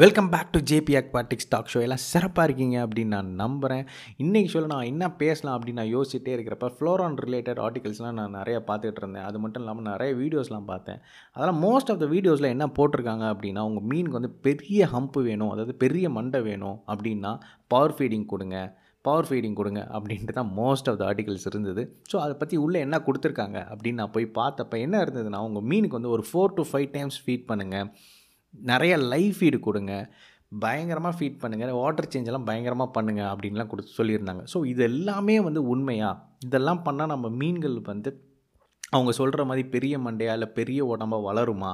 Welcome back to JP Aquatics talk show எல்லாம் சிறப்பாக இருக்கீங்க அப்படின்னு நான் நம்புகிறேன் இன்றைக்கி சொல்ல நான் என்ன பேசலாம் அப்படின்னு நான் யோசிச்சுட்டே இருக்கிறப்ப ஃப்ளோரான் ரிலேட்டட் ஆர்டிகல்ஸ்லாம் நான் நிறைய பார்த்துட்டு இருந்தேன். அது மட்டும் இல்லாமல் நிறைய வீடியோஸ்லாம் பார்த்தேன். அதெல்லாம் மோஸ்ட் ஆஃப் த வீடியோஸில் என்ன போட்டிருக்காங்க அப்படின்னா உங்கள் மீனுக்கு வந்து பெரிய ஹம்ப்பு வேணும் அதாவது பெரிய மண்டை வேணும் அப்படின்னா பவர் ஃபீடிங் கொடுங்க பவர் ஃபீடிங் கொடுங்க அப்படின்ட்டு தான் மோஸ்ட் ஆஃப் த ஆர்டிகல்ஸ் இருந்தது. ஸோ அதை பற்றி உள்ளே என்ன கொடுத்துருக்காங்க அப்படின்னு நான் போய் பார்த்தப்ப என்ன இருந்ததுன்னா உங்கள் மீனுக்கு வந்து ஒரு four to five times feed பண்ணுங்கள் நிறைய லைவ் ஃபீடு கொடுங்க. பயங்கரமாக ஃபீட் பண்ணுங்கள் வாட்டர் சேஞ்ச் எல்லாம் பயங்கரமாக பண்ணுங்கள் அப்படின்லாம் கொடுத்து சொல்லியிருந்தாங்க. ஸோ இது எல்லாமே வந்து உண்மையாக இதெல்லாம் பண்ணால் நம்ம மீன்கள் வந்து அவங்க சொல்கிற மாதிரி பெரிய மண்டையா இல்லை பெரிய உடம்பா வளருமா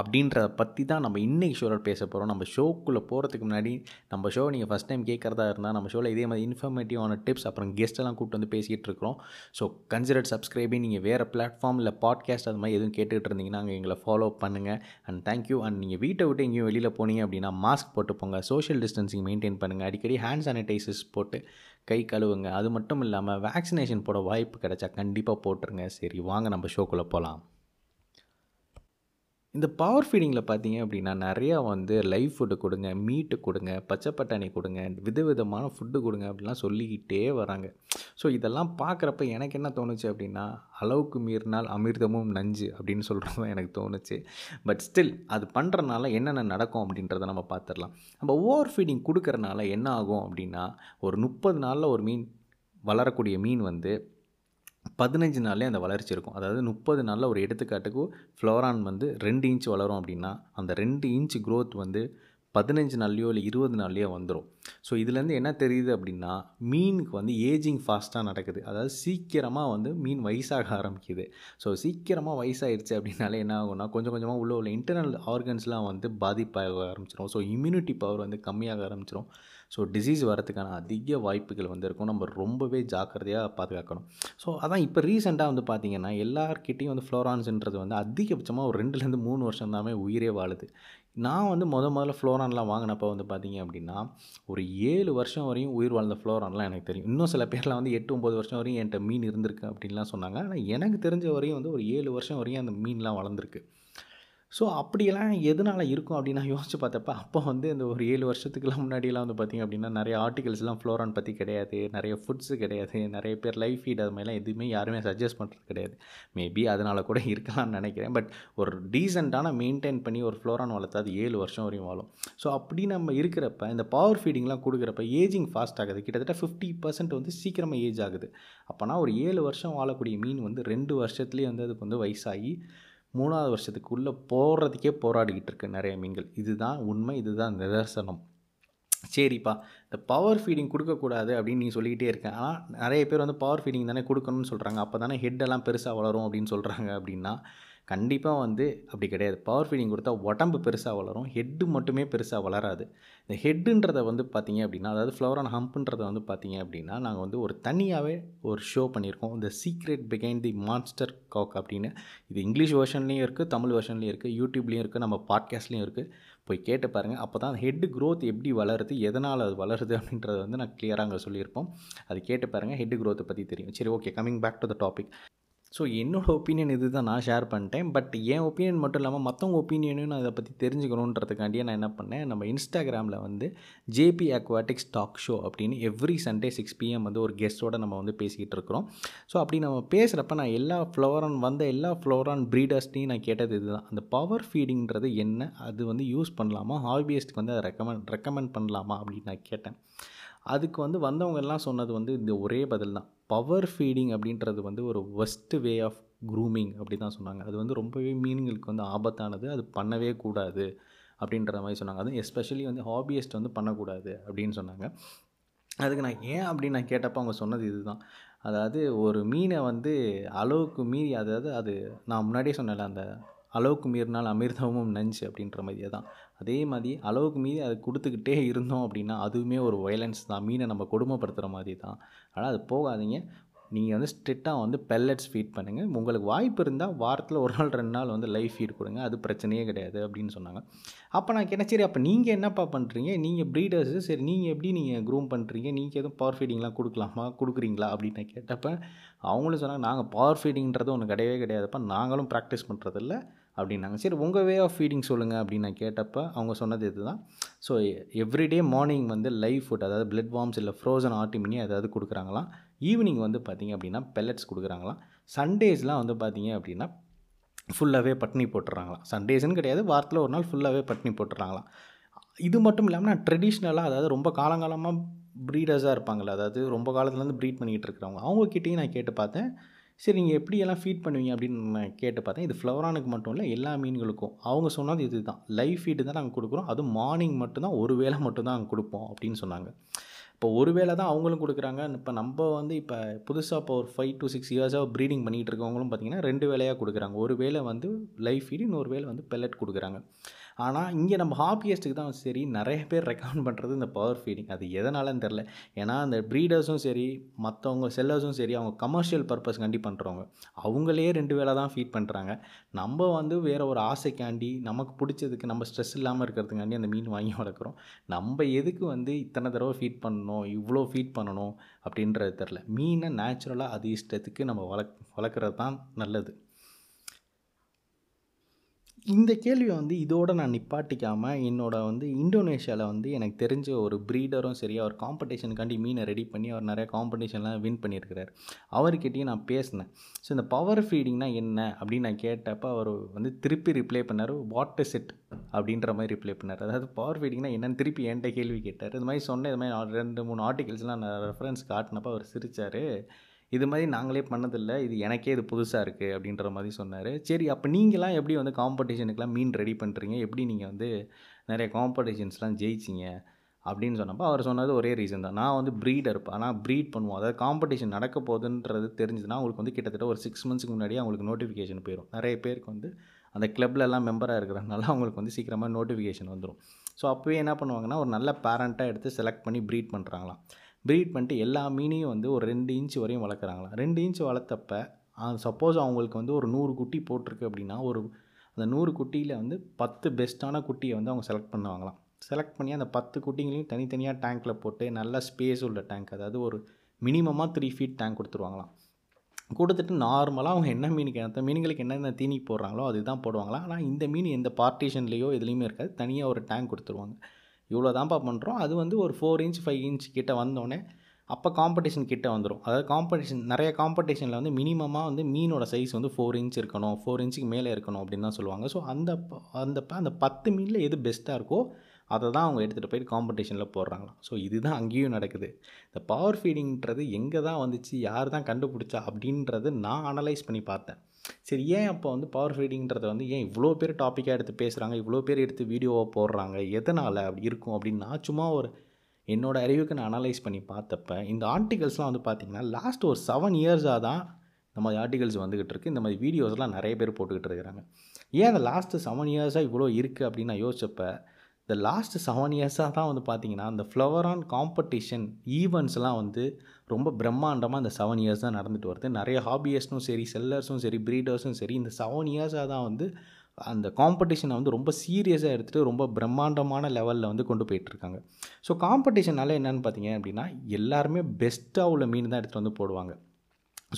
அப்படின்றத பற்றி தான் நம்ம இன்றைக்கி ஷோவில் பேச போகிறோம் நம்ம ஷோக்குள்ளே போகிறதுக்கு முன்னாடி நம்ம ஷோ நீங்கள் ஃபஸ்ட் டைம் கேட்குறதா இருந்தால் நம்ம ஷோவில் இதே மாதிரி இன்ஃபர்மேட்டிவான டிப்ஸ் அப்புறம் கெஸ்ட்டெல்லாம் கூப்பிட்டு வந்து பேசிகிட்டு இருக்கிறோம். ஸோ கன்சிடர் சப்ஸ்கிரைபிங் நீங்கள் வேறு பிளாட்ஃபார்ம் இல்லை பாட்காஸ்ட் அது மாதிரி எதுவும் கேட்டுகிட்டு இருந்தீங்கன்னா அங்கே எங்களை ஃபாலோ பண்ணுங்கள் அண்ட் தேங்க்யூ அண்ட் நீங்கள் வீட்டை விட்டு எங்கேயும் வெளியில் போனீங்க அப்படின்னா மாஸ்க் போட்டு போங்க. சோஷியல் டிஸ்டன்சிங் மெயின்டைன் பண்ணுங்கள் அடிக்கடி ஹேண்ட் சானிடைசர்ஸ் போட்டு கை கழுவுங்க. அது மட்டும் இல்லாமல் வேக்சினேஷன் போட வாய்ப்பு கிடைச்சா கண்டிப்பாக போட்டுருங்க. சரி வாங்க நம்ம ஷோக்குள்ளே போகலாம். இந்த பவர் ஃபீடிங்கில் பார்த்தீங்க அப்படின்னா நிறையா வந்து லைவ் ஃபுட்டு கொடுங்க மீட்டு கொடுங்க பச்சை பட்டாணி கொடுங்க விதவிதமான ஃபுட்டு கொடுங்க அப்படிலாம் சொல்லிக்கிட்டே வராங்க. ஸோ இதெல்லாம் பார்க்குறப்ப எனக்கு என்ன தோணுச்சு அப்படின்னா அளவுக்கு மீறினால் அமிர்தமும் நஞ்சு அப்படின்னு சொல்கிறது எனக்கு தோணுச்சு. பட் ஸ்டில் அது பண்ணுறனால என்னென்ன நடக்கும் அப்படின்றத நம்ம பார்த்துடலாம். நம்ம ஓவர் ஃபீடிங் கொடுக்கறனால என்ன ஆகும் அப்படின்னா ஒரு முப்பது நாளில் ஒரு மீன் வளரக்கூடிய மீன் வந்து பதினஞ்சு நாள்லேயே அந்த வளர்ச்சி இருக்கும். அதாவது முப்பது நாளில் ஒரு எடுத்துக்காட்டுக்கு ஃப்ளோரான் வந்து ரெண்டு இன்ச் வளரும் அப்படின்னா அந்த ரெண்டு இன்ச் க்ரோத் வந்து பதினஞ்சு நாள்லையோ இல்லை இருபது நாள்லையோ வந்துடும் ஸோ இதுலேருந்து என்ன தெரியுது அப்படின்னா மீனுக்கு வந்து ஏஜிங் ஃபாஸ்ட்டாக நடக்குது. அதாவது சீக்கிரமாக வந்து மீன் வயசாக ஆரம்பிக்குது. ஸோ சீக்கிரமாக வயசாகிடுச்சு அப்படின்னாலே என்ன ஆகும்னா கொஞ்சம் கொஞ்சமாக உள்ள உள்ள இன்டர்னல் ஆர்கன்ஸ்லாம் வந்து பாதிப்பாக ஆரம்பிச்சிடும் ஸோ இம்யூனிட்டி பவர் வந்து கம்மியாக ஆரம்பிச்சிடும் ஸோ டிசீஸ் வரதுக்கான அதிக வாய்ப்புகள் வந்து இருக்கும் நம்ம ரொம்பவே ஜாக்கிரதையாக பாதுகாக்கணும். ஸோ அதான் இப்போ ரீசெண்டாக வந்து பார்த்திங்கன்னா எல்லார்கிட்டையும் வந்து ஃப்ளோரான்ஸுன்றது வந்து அதிகபட்சமாக ஒரு ரெண்டுலேருந்து மூணு வருஷம் தாமே உயிரே வாழுது. நான் வந்து முத முதல்ல ஃப்ளோரான்லாம் வாங்கினப்போ வந்து பார்த்திங்க அப்படின்னா ஒரு ஏழு வருஷம் வரையும் உயிர் வாழ்ந்த ஃப்ளோரான்லாம் எனக்கு தெரியும். இன்னும் சில பேர்லாம் வந்து எட்டு ஒம்பது வருஷம் வரையும் என்கிட்ட மீன் இருந்திருக்கு அப்படின்லாம் சொன்னாங்க. ஆனால் எனக்கு தெரிஞ்ச வரையும் வந்து ஒரு ஏழு வருஷம் வரையும் அந்த மீன்லாம் வளர்ந்துருக்கு. ஸோ அப்படியெல்லாம் எதனால் இருக்கும் அப்படின்னு நான் யோசிச்சு பார்த்தப்ப அப்போ வந்து இந்த ஒரு ஏழு வருஷத்துக்குலாம் முன்னாடியெல்லாம் வந்து பார்த்திங்க அப்படின்னா நிறைய ஆர்டிகல்ஸ்லாம் ஃப்ளோரான் பற்றி கிடையாது நிறைய ஃபுட்ஸு கிடையாது நிறைய பேர் லைஃப் ஃபீட் அது மாதிரிலாம் எதுவுமே யாருமே சஜஸ்ட் பண்ணுறது கிடையாது. மேபி அதனால் கூட இருக்கலாம்னு நினைக்கிறேன். பட் ஒரு டீசெண்டான மெயின்டைன் பண்ணி ஒரு ஃப்ளோரான் வளர்த்தா அது ஏழு வருஷம் வரையும் வாழும். ஸோ அப்படி நம்ம இருக்கிறப்ப இந்த பவர் ஃபீடிங்லாம் கொடுக்குறப்ப ஏஜிங் ஃபாஸ்ட் ஆகுது. கிட்டத்தட்ட ஃபிஃப்டி பர்சன்ட் வந்து சீக்கிரமாக ஏஜ் ஆகுது. அப்போனா ஒரு ஏழு வருஷம் வாழக்கூடிய மீன் வந்து ரெண்டு வருஷத்துலேயே வந்து அதுக்கு வந்து வயசாகி மூணாவது வருஷத்துக்குள்ளே போகிறதுக்கே போராடிக்கிட்டு இருக்கு நிறைய மீன்கள். இதுதான் உண்மை இதுதான் நிதர்சனம். சரிப்பா இந்த பவர் ஃபீடிங் கொடுக்கக்கூடாது அப்படின்னு நீ சொல்லிக்கிட்டே இருக்கேன் ஆனால் நிறைய பேர் வந்து பவர் ஃபீடிங் தானே கொடுக்கணும்னு சொல்கிறாங்க அப்போ தானே ஹெட்டெல்லாம் பெருசாக வளரும் அப்படின்னு சொல்கிறாங்க அப்படின்னா கண்டிப்பாக வந்து அப்படி கிடையாது. பவர் ஃபீடிங் கொடுத்தா உடம்பு பெருசாக வளரும். ஹெட்டு மட்டுமே பெருசாக வளராது. இந்த ஹெட்டுன்றதை வந்து பார்த்திங்க அப்படின்னா அதாவது ஃப்ளவரான் ஹம்ப்புன்றதை வந்து பார்த்திங்க அப்படின்னா நாங்கள் வந்து ஒரு தனியாகவே ஒரு ஷோ பண்ணியிருக்கோம். இந்த secret behind the monster cock அப்படின்னு. இது இங்கிலீஷ் வெர்ஷன்லேயும் இருக்குது தமிழ் வெர்ஷன்லேயும் இருக்குது யூடியூப்லேயும் இருக்குது நம்ம பாட்காஸ்ட்லேயும் இருக்குது போய் கேட்டு பாருங்கள் அப்போ தான் ஹெட்டு க்ரோத் எப்படி வளருது எதனால் அது வளருது அப்படின்றத வந்து நான் கிளியராக அங்கே சொல்லியிருப்போம். அது கேட்டு பாருங்கள் ஹெட் க்ரோத்தை பற்றி தெரியும். சரி okay coming back to the topic so என்னோடய ஒப்பீனியன் இது தான் நான் ஷேர் பண்ணிட்டேன். பட் என் ஒப்பீனியன் மட்டும் இல்லாமல் மற்றவங்க ஒப்பீனியனையும் நான் அதை பற்றி தெரிஞ்சுக்கணுன்றதுக்காண்டியே நான் என்ன பண்ணேன்? நம்ம இன்ஸ்டாகிராமில் வந்து ஜேபி அக்வாட்டிக்ஸ் டாக் ஷோ அப்படின்னு எவ்ரி சண்டே சிக்ஸ் பிஎம் வந்து ஒரு கெஸ்ட்டோடு நம்ம வந்து பேசிக்கிட்டு இருக்கிறோம். ஸோ அப்படி நம்ம பேசுகிறப்ப நான் எல்லா ஃப்ளோரான் வந்த எல்லா ஃப்ளோரான் ப்ரீடர்ஸ்டையும் நான் கேட்டது இதுதான். அந்த பவர் ஃபீடிங்கிறது என்ன? அது வந்து யூஸ் பண்ணலாமா? ஹாபியஸ்ட்டுக்கு வந்து அதை ரெக்கமெண்ட் ரெக்கமெண்ட் பண்ணலாமா? அப்படின்னு நான் கேட்டேன். அதுக்கு வந்து வந்தவங்க எல்லாம் சொன்னது வந்து இந்த ஒரே பதில் தான் பவர் ஃபீடிங் அப்படின்றது வந்து ஒரு ஒஸ்ட்டு வே ஆஃப் க்ரூமிங் அப்படி தான் சொன்னாங்க. அது வந்து ரொம்பவே மீனிங்களுக்கு வந்து ஆபத்தானது. அது பண்ணவே கூடாது அப்படின்ற மாதிரி சொன்னாங்க. அதுவும் எஸ்பெஷலி வந்து ஹாபியஸ்ட் வந்து பண்ணக்கூடாது அப்படின்னு சொன்னாங்க. அதுக்கு நான் ஏன் அப்படின்னு நான் கேட்டப்போ அவங்க சொன்னது இதுதான். அதாவது ஒரு மீனை வந்து அளவுக்கு மீறி அதாவது அது நான் முன்னாடியே சொன்னேன்ல அந்த அளவுக்கு மீறினால் அமிர்தமும் நஞ்சு அப்படின்ற மாதிரியே தான். அதே மாதிரி அளவுக்கு மீறி அதை கொடுத்துக்கிட்டே இருந்தோம் அப்படின்னா அதுவுமே ஒரு வயலன்ஸ் தான். மீனை நம்ம கொடுமைப்படுத்துகிற மாதிரி தான். ஆனால் அது போகாதீங்க. நீங்கள் வந்து ஸ்ட்ரிக்டாக வந்து பெல்லட்ஸ் ஃபீட் பண்ணுங்கள் உங்களுக்கு வாய்ப்பு இருந்தால் வாரத்தில் ஒரு நாள் ரெண்டு நாள் வந்து லைஃப் ஃபீட் கொடுங்க. அது பிரச்சனையே கிடையாது அப்படின்னு சொன்னாங்க. அப்போ நான் கேட்டேன் சரி அப்போ நீங்கள் என்னப்பா பண்ணுறீங்க நீங்கள் ப்ரீடர்ஸு சரி நீங்கள் எப்படி நீங்கள் க்ரூம் பண்ணுறீங்க நீங்கள் எதுவும் பவர் ஃபீடிங்லாம் கொடுக்கலாமா? கொடுக்குறீங்களா? அப்படின்னு கேட்டப்போ அவங்களும் சொன்னாங்க நாங்கள் பவர் ஃபீடிங்கிறது ஒன்று கிடையவே கிடையாதுப்பா. நாங்களும் ப்ராக்டிஸ் பண்ணுறதில்ல அப்படின்னாங்க. சரி உங்கள் வே ஆஃப் ஃபீடிங் சொல்லுங்கள் அப்படின்னு நான் கேட்டப்போ அவங்க சொன்னது இதுதான். ஸோ எவ்ரிடே மார்னிங் வந்து லைவ் ஃபுட் அதாவது பிளட் வார்ம்ஸ் இல்லை ஃப்ரோசன் ஆட்டிமினி அதாவது கொடுக்குறாங்களாம். ஈவினிங் வந்து பார்த்திங்க அப்படின்னா பெல்லட்ஸ் கொடுக்குறாங்களாம். சண்டேஸ்லாம் வந்து பார்த்திங்க அப்படின்னா ஃபுல்லாகவே பட்னி போட்டுறாங்களாம். சண்டேஸ்னு கிடையாது வாரத்தில் ஒரு நாள் ஃபுல்லாகவே பட்னி போட்டுறாங்களாம். இது மட்டும் இல்லாமல் நான் ட்ரெடிஷ்னலாக அதாவது ரொம்ப காலங்காலமாக ப்ரீடர்ஸாக இருப்பாங்கள்ல அதாவது ரொம்ப காலத்துலேருந்து ப்ரீட் பண்ணிகிட்டு இருக்கிறவங்க அவங்கக்கிட்டேயும் நான் கேட்டு பார்த்தேன். சரி நீங்கள் எப்படியெல்லாம் ஃபீட் பண்ணுவீங்க அப்படின்னு நான் கேட்டு பார்த்தேன். இது ஃப்ளவரானுக்கு மட்டும் இல்லை எல்லா மீன்களுக்கும். அவங்க சொன்னது இது தான் லைவ் ஃபீட்டு தான் நாங்கள் கொடுக்குறோம். அதுவும் மார்னிங் மட்டும்தான் ஒரு வேளை மட்டும்தான் நாங்கள் கொடுப்போம் அப்படின்னு சொன்னாங்க. இப்போ ஒரு வேளை தான் அவங்களும் கொடுக்குறாங்க. இப்போ நம்ம வந்து இப்போ புதுசாக இப்போ ஒரு ஃபைவ் டு சிக்ஸ் இயர்ஸாக ப்ரீடிங் பண்ணிகிட்டு இருக்கவங்களும் பார்த்திங்கன்னா ரெண்டு வேலையாக கொடுக்குறாங்க. ஒரு வேளை வந்து லைஃப் ஃபீடு இன்னொரு வேளை வந்து பெல்லட் கொடுக்குறாங்க. ஆனால் இங்கே நம்ம ஹாப்பியஸ்ட்டுக்கு தான் சரி நிறைய பேர் ரெக்கமெண்ட் பண்ணுறது இந்த பவர் ஃபீடிங் அது எதனாலன்னு தெரில ஏன்னா அந்த ப்ரீடர்ஸும் சரி மற்றவங்க செல்லர்ஸும் சரி அவங்க கமர்ஷியல் பர்பஸ்க்காண்டி பண்ணுறவங்க அவங்களே ரெண்டு வேளை தான் ஃபீட் பண்ணுறாங்க நம்ம வந்து வேறு ஒரு ஆசைக்காண்டி நமக்கு பிடிச்சதுக்கு நம்ம ஸ்ட்ரெஸ் இல்லாமல் இருக்கிறதுக்காண்டி அந்த மீன் வாங்கி வளர்க்குறோம். நம்ம எதுக்கு வந்து இத்தனை தடவை ஃபீட் பண்ணணும் இவ்வளோ ஃபீட் பண்ணணும் அப்படின்றது தெரில மீனை நேச்சுரலாக அது இஷ்டத்துக்கு நம்ம வளர்க் வளர்க்குறது தான் நல்லது. இந்த கேள்வியை வந்து இதோடு நான் நிப்பாட்டிக்காமல் என்னோட வந்து இந்தோனேஷியாவில் வந்து எனக்கு தெரிஞ்ச ஒரு ப்ரீடரும் சரி அவர் காம்படிஷனுக்காண்டி மீனை ரெடி பண்ணி அவர் நிறையா காம்படிஷன்லாம் வின் பண்ணியிருக்கிறார். அவர்கிட்டையும் நான் பேசினேன். ஸோ இந்த பவர் ஃபீடிங்னா என்ன அப்படின்னு நான் கேட்டப்போ அவர் வந்து திருப்பி ரிப்ளை பண்ணார் வாட் இஸ் இட் அப்படின்ற மாதிரி ரிப்ளை பண்ணார். அதாவது பவர் ஃபீடிங்னா என்னென்னு திருப்பி என்கிட்ட கேள்வி கேட்டார். இது மாதிரி சொன்னேன். இது மாதிரி ரெண்டு மூணு ஆர்டிகல்ஸ்லாம் நான் ரெஃபரன்ஸ் காட்டினப்போ அவர் சிரித்தார் இது மாதிரி நாங்களே பண்ணதில்லை இது எனக்கே இது புதுசாக இருக்குது அப்படின்ற மாதிரி சொன்னார். சரி அப்போ நீங்களாம் எப்படி வந்து காம்படிஷனுக்கெலாம் மீன் ரெடி பண்ணுறீங்க எப்படி நீங்கள் வந்து நிறைய காம்படிஷன்ஸ்லாம் ஜெயிச்சிங்க? அப்படின்னு சொன்னப்போ அவர் சொன்னது ஒரே ரீசன் தான். நான் வந்து ப்ரீடர் ஆனால் ப்ரீட் பண்ணுவோம். அதாவது காம்படிஷன் நடக்க போகுதுன்றது தெரிஞ்சுதுன்னா அவங்களுக்கு வந்து கிட்டத்தட்ட ஒரு சிக்ஸ் மந்த்ஸ்க்கு முன்னாடியே அவங்களுக்கு நோட்டிஃபிகேஷன் போயிடும் நிறைய பேருக்கு வந்து அந்த கிளப்லலாம் மெம்பராக இருக்கிறதுனால அவங்களுக்கு வந்து சீக்கிரமாக நோட்டிஃபிகேஷன் வந்துடும் ஸோ அப்போவே என்ன பண்ணுவாங்கன்னா ஒரு நல்ல பேரண்ட்டாக எடுத்து செலக்ட் பண்ணி ப்ரீட் பண்ணுறாங்களாம் ப்ரீட் பண்ணிட்டு எல்லா மீனையும் வந்து ஒரு ரெண்டு இன்ச் வரையும் வளர்க்குறாங்களாம். ரெண்டு இன்ச்சு வளர்த்தப்ப சப்போஸ் அவங்களுக்கு வந்து ஒரு நூறு குட்டி போட்டிருக்கு அப்படின்னா ஒரு அந்த நூறு குட்டியில் வந்து பத்து பெஸ்ட்டான குட்டியை வந்து அவங்க செலக்ட் பண்ணுவாங்களாம். செலக்ட் பண்ணி அந்த பத்து குட்டிங்களையும் தனித்தனியாக டேங்க்கில் போட்டு நல்ல ஸ்பேஸ் உள்ள டேங்க் அதாவது ஒரு மினிமமாக த்ரீ ஃபீட் டேங்க் கொடுத்துருவாங்களாம். கொடுத்துட்டு நார்மலாக அவங்க என்ன மீனுக்கு அந்த மீன்களுக்கு என்னென்ன தீனி போடுறாங்களோ அதுதான் போடுவாங்களாம். ஆனால் இந்த மீன் எந்த பார்ட்டிஷன்லேயோ எதுலேயுமே இருக்காது. தனியாக ஒரு டேங்க் கொடுத்துருவாங்க. இவ்வளோ தான்ப்பா பண்ணுறோம் அது வந்து ஒரு ஃபோர் இன்ச் ஃபைவ் இன்ச் கிட்டே வந்தோடனே அப்போ காம்படிஷன் கிட்டே வந்துடும் அதாவது காம்படிஷன் நிறைய காம்படிஷனில் வந்து மினிமமாக வந்து மீனோட சைஸ் வந்து ஃபோர் இன்ச் இருக்கணும். ஃபோர் இன்ச்சுக்கு மேலே இருக்கணும் அப்படின்னு தான் சொல்லுவாங்க. ஸோ அந்த அந்த அந்த பத்து மீனில் எது பெஸ்ட்டாக இருக்கோ அதை தான் அவங்க எடுத்துகிட்டு போயிட்டு காம்படிஷனில் போடுறாங்களாம். ஸோ இதுதான் அங்கேயும் நடக்குது. இந்த பவர் ஃபீடிங்கிறது எங்கே தான் வந்துச்சு யார் தான் கண்டுபிடிச்சா அப்படின்றது நான் அனலைஸ் பண்ணி பார்த்தேன். சரி ஏன் அப்போ வந்து பவர் ஃபீடிங்கிறத வந்து ஏன் இவ்வளோ பேர் டாப்பிக்காக எடுத்து பேசுகிறாங்க இவ்வளோ பேர் எடுத்து வீடியோவாக போடுறாங்க எதனால் அப்படி இருக்கும் அப்படின்னு நான் சும்மா ஒரு என்னோடய அறிவுக்கு நான் அனலைஸ் பண்ணி பார்த்தப்ப இந்த ஆர்டிகல்ஸ்லாம் வந்து பார்த்திங்கன்னா லாஸ்ட் ஒரு செவன் இயர்ஸாக தான் இந்த மாதிரி ஆர்டிகல்ஸ் வந்துக்கிட்டு இருக்குது இந்த மாதிரி வீடியோஸ்லாம் நிறைய பேர் போட்டுக்கிட்டு இருக்கிறாங்க. ஏன் அந்த லாஸ்ட்டு செவன் இயர்ஸாக இவ்வளோ இருக்குது அப்படின்னு நான் யோசிச்சப்போ இந்த லாஸ்ட்டு செவன் இயர்ஸாக தான் வந்து பார்த்திங்கன்னா இந்த ஃப்ளவர் ஆன் காம்படிஷன் ஈவெண்ட்ஸ்லாம் வந்து ரொம்ப பிரம்மாண்டமாக இந்த செவன் இயர்ஸ் தான் நடந்துட்டு வருது. நிறைய ஹாபியஸ்ட்டும் சரி செல்லர்ஸும் சரி ப்ரீடர்ஸும் சரி இந்த செவன் இயர்ஸாக தான் வந்து அந்த காம்படிஷனை வந்து ரொம்ப சீரியஸாக எடுத்துகிட்டு ரொம்ப பிரம்மாண்டமான லெவலில் வந்து கொண்டு போயிட்டுருக்காங்க. ஸோ காம்படிஷனால என்னென்னு பார்த்தீங்க அப்படின்னா எல்லாருமே பெஸ்ட்டாக உள்ள மீன் தான் எடுத்துகிட்டு வந்து போடுவாங்க.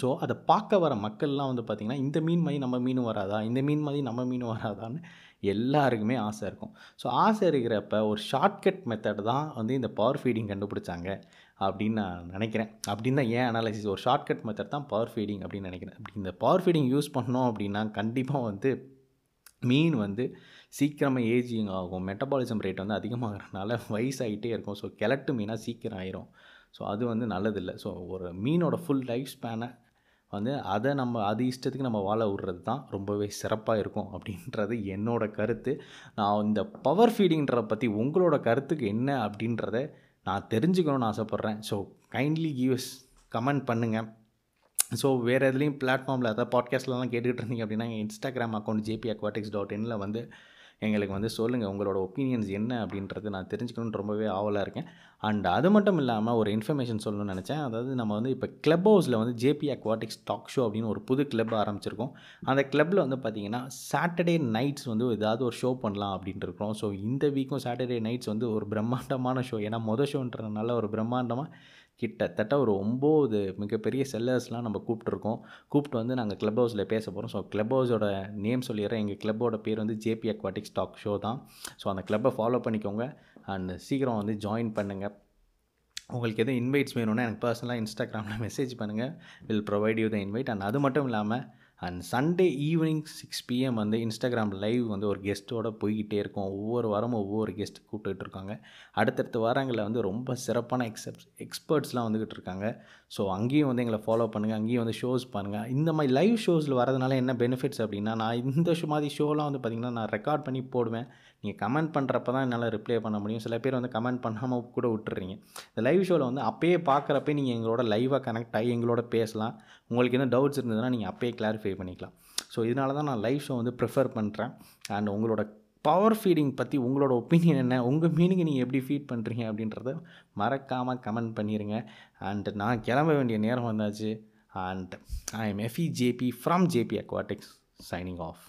ஸோ அதை பார்க்க வர மக்கள்லாம் வந்து பார்த்திங்கன்னா இந்த மீன் மாதிரி நம்ம மீனும் வராதா? இந்த மீன் மாதிரி நம்ம மீனும் வராதான்னு எல்லாருக்குமே ஆசை இருக்கும். ஸோ ஆசை இருக்கிறப்ப ஒரு ஷார்ட்கட் மெத்தட் தான் வந்து இந்த பவர் ஃபீடிங் கண்டுபிடிச்சாங்க அப்படின்னு நான் நினைக்கிறேன். அப்படின்னு தான் ஏன் அனாலிசிஸ் ஒரு ஷார்ட்கட் மெத்தட் தான் பவர் ஃபீடிங் அப்படின்னு நினைக்கிறேன். அப்படி இந்த பவர் ஃபீடிங் யூஸ் பண்ணோம் அப்படின்னா கண்டிப்பாக வந்து மீன் வந்து சீக்கிரமாக ஏஜிங் ஆகும். மெட்டபாலிசம் ரேட் வந்து அதிகமாகிறதுனால வயசாகிட்டே இருக்கும். ஸோ கிழட்டு மீனாக சீக்கிரம் ஆயிரும். ஸோ அது வந்து நல்லதில்லை. ஸோ ஒரு மீனோட ஃபுல் லைஃப் ஸ்பேனை வந்து அதை நம்ம அது இஷ்டத்துக்கு நம்ம வாழ விட்றது தான் ரொம்பவே சிறப்பாக இருக்கும் அப்படின்றது என்னோடய கருத்து. நான் இந்த பவர் ஃபீடிங்கிறத பற்றி உங்களோட கருத்துக்கு என்ன அப்படின்றத நான் தெரிஞ்சுக்கணும்னு ஆசைப்பட்றேன். ஸோ கைண்ட்லி கிவ்ஸ் கமெண்ட் பண்ணுங்கள் ஸோ வேறு எதுலேயும் பிளாட்ஃபார்மில் அதாவது பாட்காஸ்ட்லலாம் கேட்டுக்கிட்டு இருந்தீங்க அப்படின்னா எங்கள் Instagram account JP Aquatics dot இனில் வந்து எங்களுக்கு வந்து சொல்லுங்கள் உங்களோட ஒப்பீனியன்ஸ் என்ன அப்படின்றது நான் தெரிஞ்சுக்கணுன்னு ரொம்பவே ஆவலாக இருக்கேன். அண்ட் அது மட்டும் இல்லாமல் ஒரு இன்ஃபர்மேஷன் சொல்லணும்னு நினச்சேன். அதாவது நம்ம வந்து இப்போ கிளப் ஹவுஸில் வந்து ஜேபி அக்வாட்டிக்ஸ் டாக் ஷோ அப்படின்னு ஒரு புது கிளப் ஆரம்பிச்சிருக்கோம். அந்த கிளப்பில் வந்து பார்த்திங்கன்னா சாட்டர்டே நைட்ஸ் வந்து ஏதாவது ஒரு ஷோ பண்ணலாம் அப்படின்ட்டு இருக்கிறோம். ஸோ இந்த வீக்கும் சாட்டர்டே நைட்ஸ் வந்து ஒரு பிரம்மாண்டமான ஷோ ஏன்னா மொதல் ஷோன்றதுனால ஒரு பிரம்மாண்டமாக கிட்டத்தட்ட ஒரு ஒம்பது மிகப்பெரிய செல்லர்ஸ்லாம் நம்ம கூப்பிட்ருக்கோம் கூப்பிட்டு வந்து நாங்கள் கிளப் ஹவுஸில் பேச போகிறோம் ஸோ க்ளப் ஹவுஸோட நேம் சொல்லிடுறேன். எங்கள் கிளப்போட பேர் வந்து ஜேபி அக்வாட்டிக்ஸ் டாக் ஷோ தான். ஸோ அந்த கிளப்பை ஃபாலோ பண்ணிக்கோங்க. அண்ட் சீக்கிரம் வந்து ஜாயின் பண்ணுங்கள் உங்களுக்கு எதுவும் இன்வைட்ஸ் வேணும்னா எனக்கு பர்சனலாக இன்ஸ்டாகிராமில் மெசேஜ் பண்ணுங்கள் will provide you the invite and அது மட்டும் இல்லாமல் and Sunday evening six PM வந்து இன்ஸ்டாகிராம் லைவ் வந்து ஒரு கெஸ்ட்டோட போய்கிட்டே இருக்கும். ஒவ்வொரு வாரமும் ஒவ்வொரு கெஸ்ட் கூப்பிட்டுட்டு இருக்காங்க. அடுத்தடுத்த வாரங்களில் வந்து ரொம்ப சிறப்பான எக்ஸப் எக்ஸ்பர்ட்ஸ்லாம் வந்துக்கிட்டு இருக்காங்க. ஸோ அங்கேயும் வந்து எங்களை ஃபாலோ பண்ணுங்கள் அங்கேயும் வந்து ஷோஸ் பண்ணுங்கள் இந்த மாதிரி லைவ் ஷோஸில் வரதுனால என்ன பெனிஃபிட்ஸ் அப்படின்னா நான் இந்த ஷோ மாதிரி ஷோலாம் வந்து பார்த்திங்கன்னா நான் ரெக்கார்ட் பண்ணி போடுவேன். நீங்கள் கமெண்ட் பண்ணுறப்ப தான் என்னால் ரிப்ளை பண்ண முடியும். சில பேர் வந்து கமெண்ட் பண்ணாமல் கூட விட்டுறீங்க. இந்த லைவ் ஷோவில் வந்து அப்பயே பார்க்குறப்ப நீங்கள் எங்களோட லைவாக கனெக்ட் ஆகி எங்களோட பேசலாம். உங்களுக்கு எதுவும் டவுட்ஸ் இருந்ததுன்னா நீங்கள் அப்பயே கிளாரிஃபை பண்ணிக்கலாம். ஸோ இதனால தான் நான் லைவ் ஷோ வந்து ப்ரிஃபர் பண்ணுறேன் அண்ட் உங்களோட பவர் ஃபீடிங் பற்றி உங்களோட ஒப்பீனியன் என்ன? உங்கள் மீனிங்கை நீங்கள் எப்படி ஃபீட் பண்ணுறீங்க அப்படின்றத மறக்காமல் கமெண்ட் பண்ணிடுங்க அண்ட் நான் கிளம்ப வேண்டிய நேரம் வந்தாச்சு. And I am FE JP from JP Aquatics signing off